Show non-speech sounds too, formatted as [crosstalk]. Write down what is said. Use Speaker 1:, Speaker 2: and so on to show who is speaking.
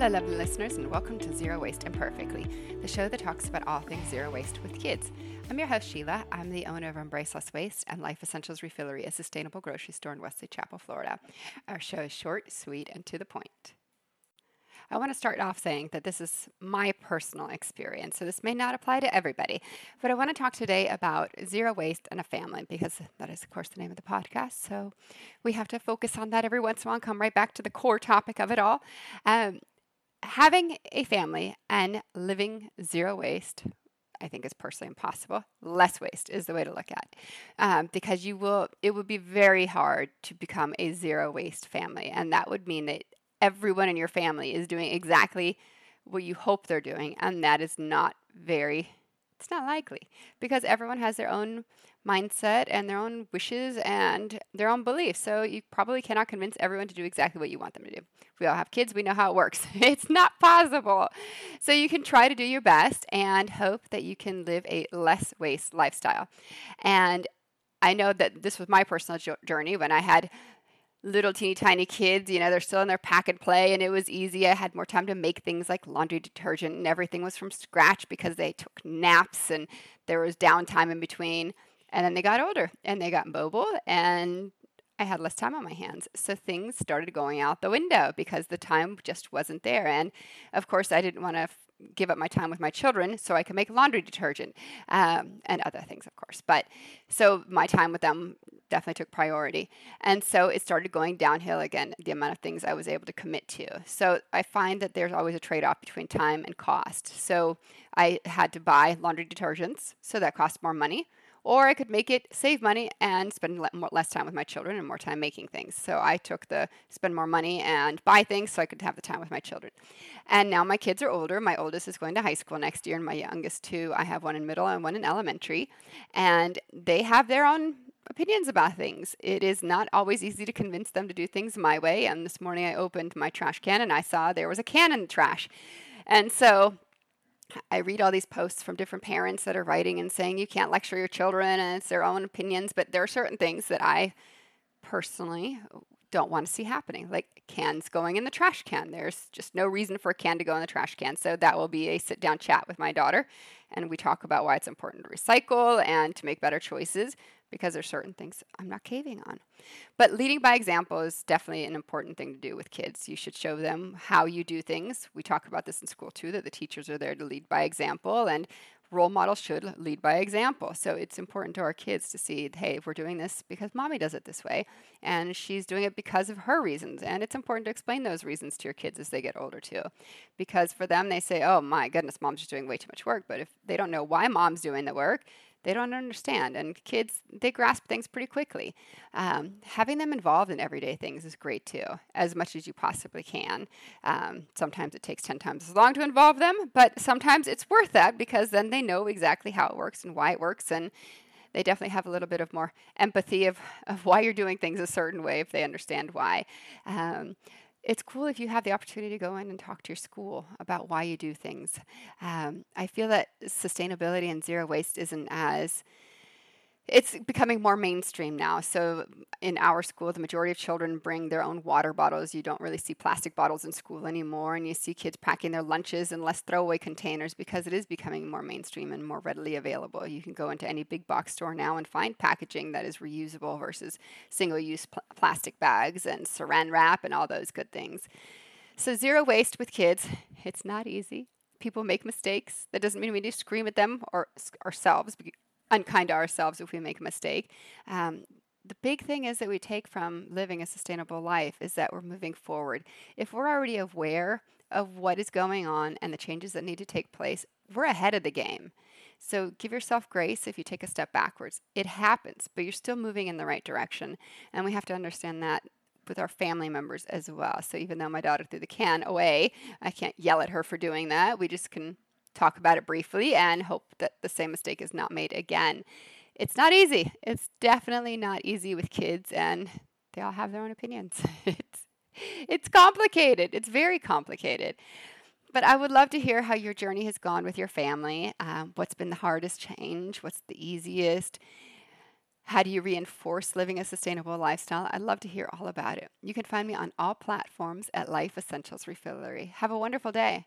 Speaker 1: Hello, lovely listeners, and welcome to Zero Waste Imperfectly, the show that talks about all things zero waste with kids. I'm your host, Sheila. I'm the owner of Embrace Less Waste and Life Essentials Refillery, a sustainable grocery store in Wesley Chapel, Florida. Our show is short, sweet, and to the point. I want to start off saying that this is my personal experience, so this may not apply to everybody. But I want to talk today about zero waste and a family because that is, of course, the name of the podcast. So we have to focus on that every once in a while and come right back to the core topic of it all. Um, having a family and living zero waste I think is personally impossible. Less waste is the way to look at, um, because you will. It would be very hard to become a zero waste family, and that would mean that everyone in your family is doing exactly what you hope they're doing, and that is not very it's not likely because everyone has their own mindset and their own wishes and their own beliefs. So you probably cannot convince everyone to do exactly what you want them to do. We all have kids, we know how it works. [laughs] it's not possible. So you can try to do your best and hope that you can live a less waste lifestyle. And I know that this was my personal journey when I had little teeny tiny kids, you know, they're still in their pack and play, and it was easy. I had more time to make things like laundry detergent, and everything was from scratch because they took naps and there was downtime in between. And then they got older and they got mobile, and I had less time on my hands. So things started going out the window because the time just wasn't there. And of course, I didn't want to give up my time with my children so I could make laundry detergent um, and other things, of course. But so my time with them definitely took priority. And so it started going downhill again, the amount of things I was able to commit to. So I find that there's always a trade off between time and cost. So I had to buy laundry detergents, so that cost more money or I could make it save money and spend less time with my children and more time making things. So I took the spend more money and buy things so I could have the time with my children. And now my kids are older. My oldest is going to high school next year, and my youngest two, I have one in middle and one in elementary, and they have their own opinions about things. It is not always easy to convince them to do things my way. And this morning I opened my trash can and I saw there was a can in the trash. And so I read all these posts from different parents that are writing and saying you can't lecture your children and it's their own opinions, but there are certain things that I personally don't want to see happening, like cans going in the trash can. There's just no reason for a can to go in the trash can. So that will be a sit down chat with my daughter, and we talk about why it's important to recycle and to make better choices because there's certain things I'm not caving on. But leading by example is definitely an important thing to do with kids. You should show them how you do things. We talk about this in school too that the teachers are there to lead by example and role models should lead by example. So it's important to our kids to see, hey, we're doing this because mommy does it this way, and she's doing it because of her reasons. And it's important to explain those reasons to your kids as they get older too, because for them they say, oh my goodness, mom's just doing way too much work. But if they don't know why mom's doing the work, they don't understand. And kids, they grasp things pretty quickly. Um, having them involved in everyday things is great too, as much as you possibly can. Um, sometimes it takes 10 times as long to involve them, but sometimes it's worth that because then they know exactly how it works and why it works. And they definitely have a little bit of more empathy of, of why you're doing things a certain way if they understand why. Um, it's cool if you have the opportunity to go in and talk to your school about why you do things. Um, I feel that sustainability and zero waste isn't as it's becoming more mainstream now. So in our school, the majority of children bring their own water bottles. You don't really see plastic bottles in school anymore, and you see kids packing their lunches in less throwaway containers because it is becoming more mainstream and more readily available. You can go into any big box store now and find packaging that is reusable versus single-use pl- plastic bags and saran wrap and all those good things. So zero waste with kids, it's not easy. People make mistakes. That doesn't mean we need to scream at them or ourselves unkind to ourselves if we make a mistake. Um, the big thing is that we take from living a sustainable life is that we're moving forward. If we're already aware of what is going on and the changes that need to take place, we're ahead of the game. So give yourself grace if you take a step backwards. It happens, but you're still moving in the right direction. And we have to understand that with our family members as well. So even though my daughter threw the can away, I can't yell at her for doing that. We just can talk about it briefly and hope that the same mistake is not made again. It's not easy. It's definitely not easy with kids, and they all have their own opinions. [laughs] it's it's complicated. It's very complicated. But I would love to hear how your journey has gone with your family. Um, what's been the hardest change? What's the easiest? How do you reinforce living a sustainable lifestyle? I'd love to hear all about it. You can find me on all platforms at Life Essentials Refillery. Have a wonderful day.